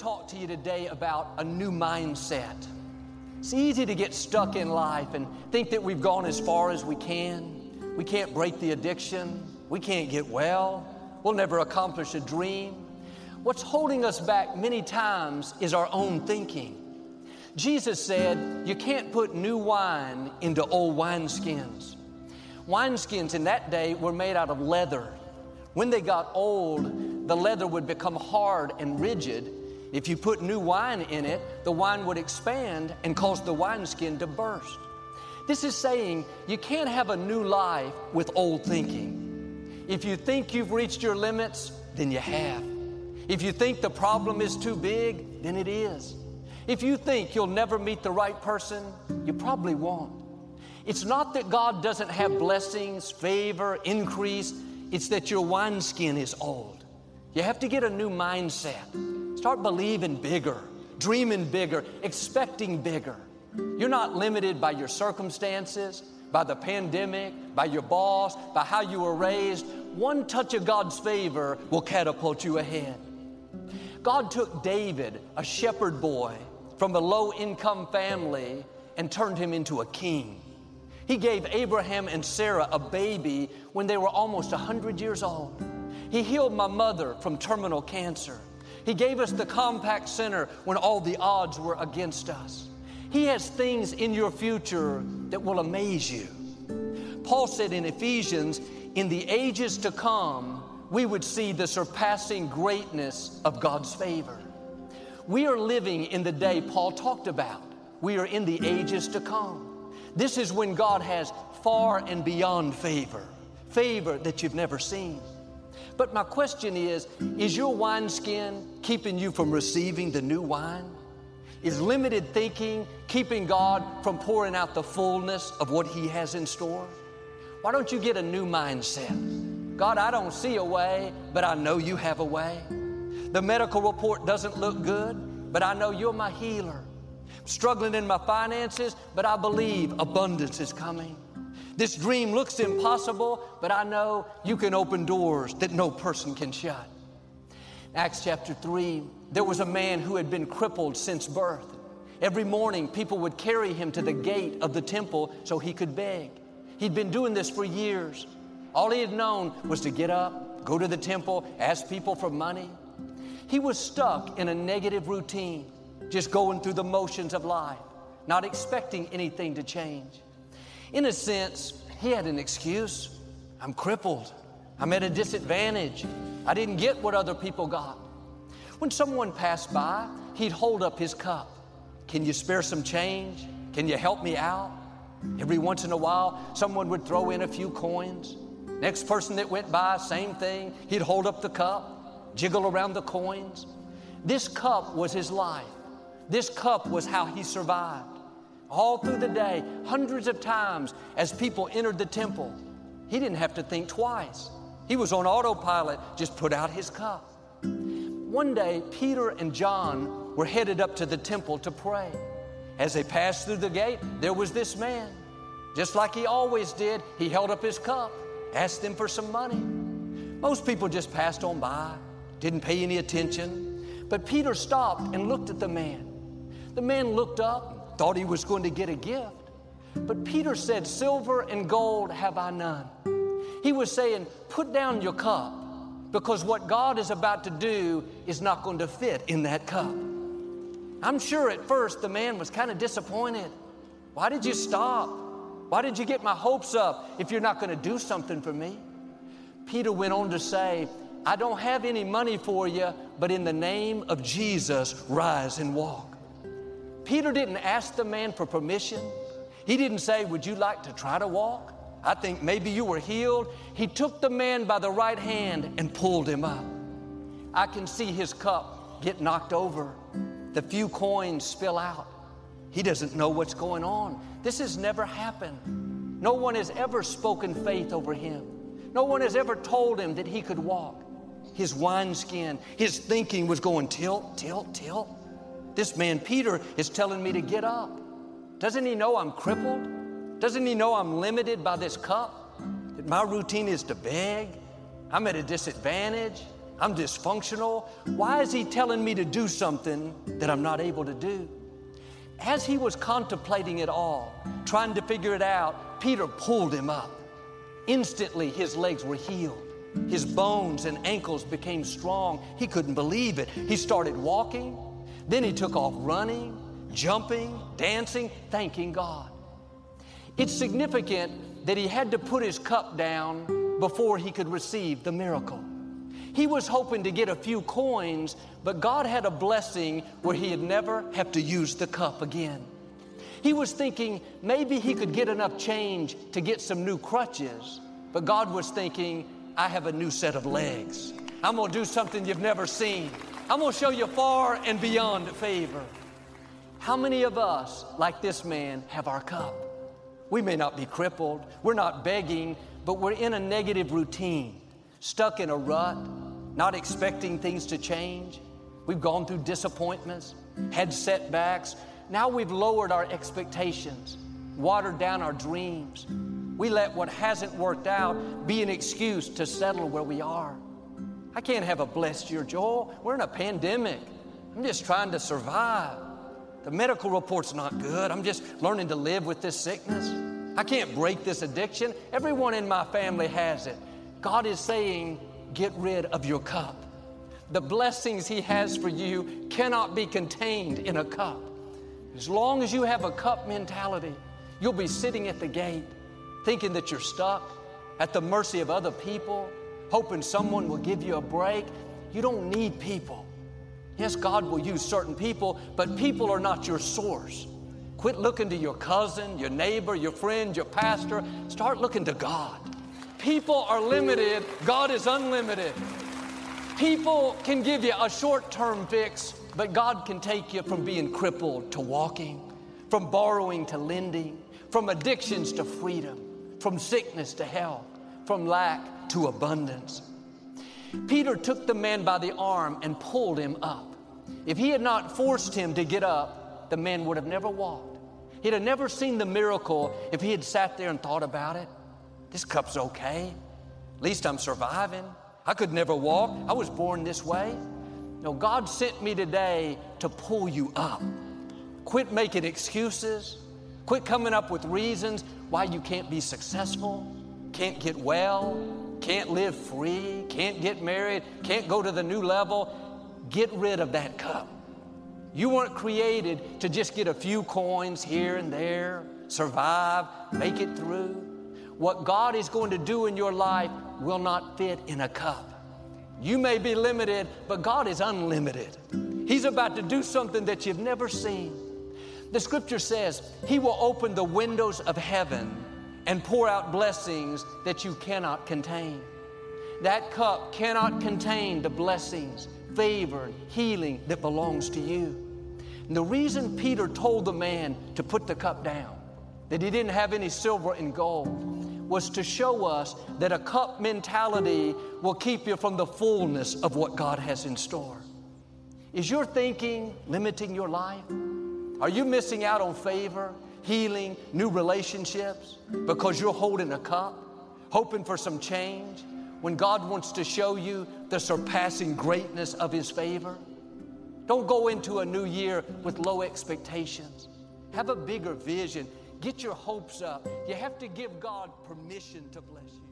talk to you today about a new mindset. It's easy to get stuck in life and think that we've gone as far as we can. We can't break the addiction. We can't get well. We'll never accomplish a dream. What's holding us back many times is our own thinking. Jesus said, You can't put new wine into old wineskins. Wineskins in that day were made out of leather. When they got old, the leather would become hard and rigid. If you put new wine in it, the wine would expand and cause the wineskin to burst. This is saying you can't have a new life with old thinking. If you think you've reached your limits, then you have. If you think the problem is too big, then it is. If you think you'll never meet the right person, you probably won't. It's not that God doesn't have blessings, favor, increase, it's that your wineskin is old. You have to get a new mindset. Start believing bigger, dreaming bigger, expecting bigger. You're not limited by your circumstances, by the pandemic, by your boss, by how you were raised. One touch of God's favor will catapult you ahead. God took David, a shepherd boy from a low income family, and turned him into a king. He gave Abraham and Sarah a baby when they were almost 100 years old. He healed my mother from terminal cancer. He gave us the Compaq Center when all the odds were against us. He has things in your future that will amaze you. Paul said in Ephesians, in the ages to come, we would see the surpassing greatness of God's favor. We are living in the day Paul talked about. We are in the ages to come. This is when God has far and beyond favor, favor that you've never seen. But my question is Is your wineskin keeping you from receiving the new wine? Is limited thinking keeping God from pouring out the fullness of what He has in store? Why don't you get a new mindset? God, I don't see a way, but I know you have a way. The medical report doesn't look good, but I know you're my healer struggling in my finances, but I believe abundance is coming. This dream looks impossible, but I know you can open doors that no person can shut. Acts chapter 3, there was a man who had been crippled since birth. Every morning, people would carry him to the gate of the temple so he could beg. He'd been doing this for years. All he had known was to get up, go to the temple, ask people for money. He was stuck in a negative routine just going through the motions of life, not expecting anything to change. In a sense, he had an excuse. I'm crippled. I'm at a disadvantage. I didn't get what other people got. When someone passed by, he'd hold up his cup. Can you spare some change? Can you help me out? Every once in a while, someone would throw in a few coins. Next person that went by, same thing. He'd hold up the cup, jiggle around the coins. This cup was his life. This cup was how he survived. All through the day, hundreds of times as people entered the temple, he didn't have to think twice. He was on autopilot, just put out his cup. One day, Peter and John were headed up to the temple to pray. As they passed through the gate, there was this man. Just like he always did, he held up his cup, asked them for some money. Most people just passed on by, didn't pay any attention. But Peter stopped and looked at the man. The man looked up, thought he was going to get a gift. But Peter said, Silver and gold have I none. He was saying, Put down your cup because what God is about to do is not going to fit in that cup. I'm sure at first the man was kind of disappointed. Why did you stop? Why did you get my hopes up if you're not going to do something for me? Peter went on to say, I don't have any money for you, but in the name of Jesus, rise and walk. Peter didn't ask the man for permission. He didn't say, Would you like to try to walk? I think maybe you were healed. He took the man by the right hand and pulled him up. I can see his cup get knocked over, the few coins spill out. He doesn't know what's going on. This has never happened. No one has ever spoken faith over him. No one has ever told him that he could walk. His wineskin, his thinking was going tilt, tilt, tilt. This man, Peter, is telling me to get up. Doesn't he know I'm crippled? Doesn't he know I'm limited by this cup? That my routine is to beg? I'm at a disadvantage. I'm dysfunctional. Why is He telling me to do something that I'm not able to do? As he was contemplating it all, trying to figure it out, Peter pulled him up. Instantly, his legs were healed. His bones and ankles became strong. He couldn't believe it. He started walking. Then he took off running, jumping, dancing, thanking God. It's significant that he had to put his cup down before he could receive the miracle. He was hoping to get a few coins, but God had a blessing where he'd never have to use the cup again. He was thinking maybe he could get enough change to get some new crutches, but God was thinking, I have a new set of legs. I'm gonna do something you've never seen. I'm gonna show you far and beyond favor. How many of us, like this man, have our cup? We may not be crippled, we're not begging, but we're in a negative routine, stuck in a rut, not expecting things to change. We've gone through disappointments, had setbacks. Now we've lowered our expectations, watered down our dreams. We let what hasn't worked out be an excuse to settle where we are. I can't have a blessed year, Joel. We're in a pandemic. I'm just trying to survive. The medical report's not good. I'm just learning to live with this sickness. I can't break this addiction. Everyone in my family has it. God is saying, get rid of your cup. The blessings He has for you cannot be contained in a cup. As long as you have a cup mentality, you'll be sitting at the gate thinking that you're stuck at the mercy of other people, hoping someone will give you a break. You don't need people. Yes, God will use certain people, but people are not your source. Quit looking to your cousin, your neighbor, your friend, your pastor. Start looking to God. People are limited, God is unlimited. People can give you a short term fix, but God can take you from being crippled to walking, from borrowing to lending, from addictions to freedom, from sickness to health, from lack to abundance. Peter took the man by the arm and pulled him up. If he had not forced him to get up, the man would have never walked. He'd have never seen the miracle if he had sat there and thought about it. This cup's okay. At least I'm surviving. I could never walk. I was born this way. No, God sent me today to pull you up. Quit making excuses. Quit coming up with reasons why you can't be successful, can't get well, can't live free, can't get married, can't go to the new level. Get rid of that cup. You weren't created to just get a few coins here and there, survive, make it through. What God is going to do in your life will not fit in a cup. You may be limited, but God is unlimited. He's about to do something that you've never seen. The scripture says He will open the windows of heaven and pour out blessings that you cannot contain. That cup cannot contain the blessings, favor, healing that belongs to you. And the reason Peter told the man to put the cup down, that he didn't have any silver and gold, was to show us that a cup mentality will keep you from the fullness of what God has in store. Is your thinking limiting your life? Are you missing out on favor, healing, new relationships because you're holding a cup, hoping for some change when God wants to show you the surpassing greatness of His favor? Don't go into a new year with low expectations. Have a bigger vision. Get your hopes up. You have to give God permission to bless you.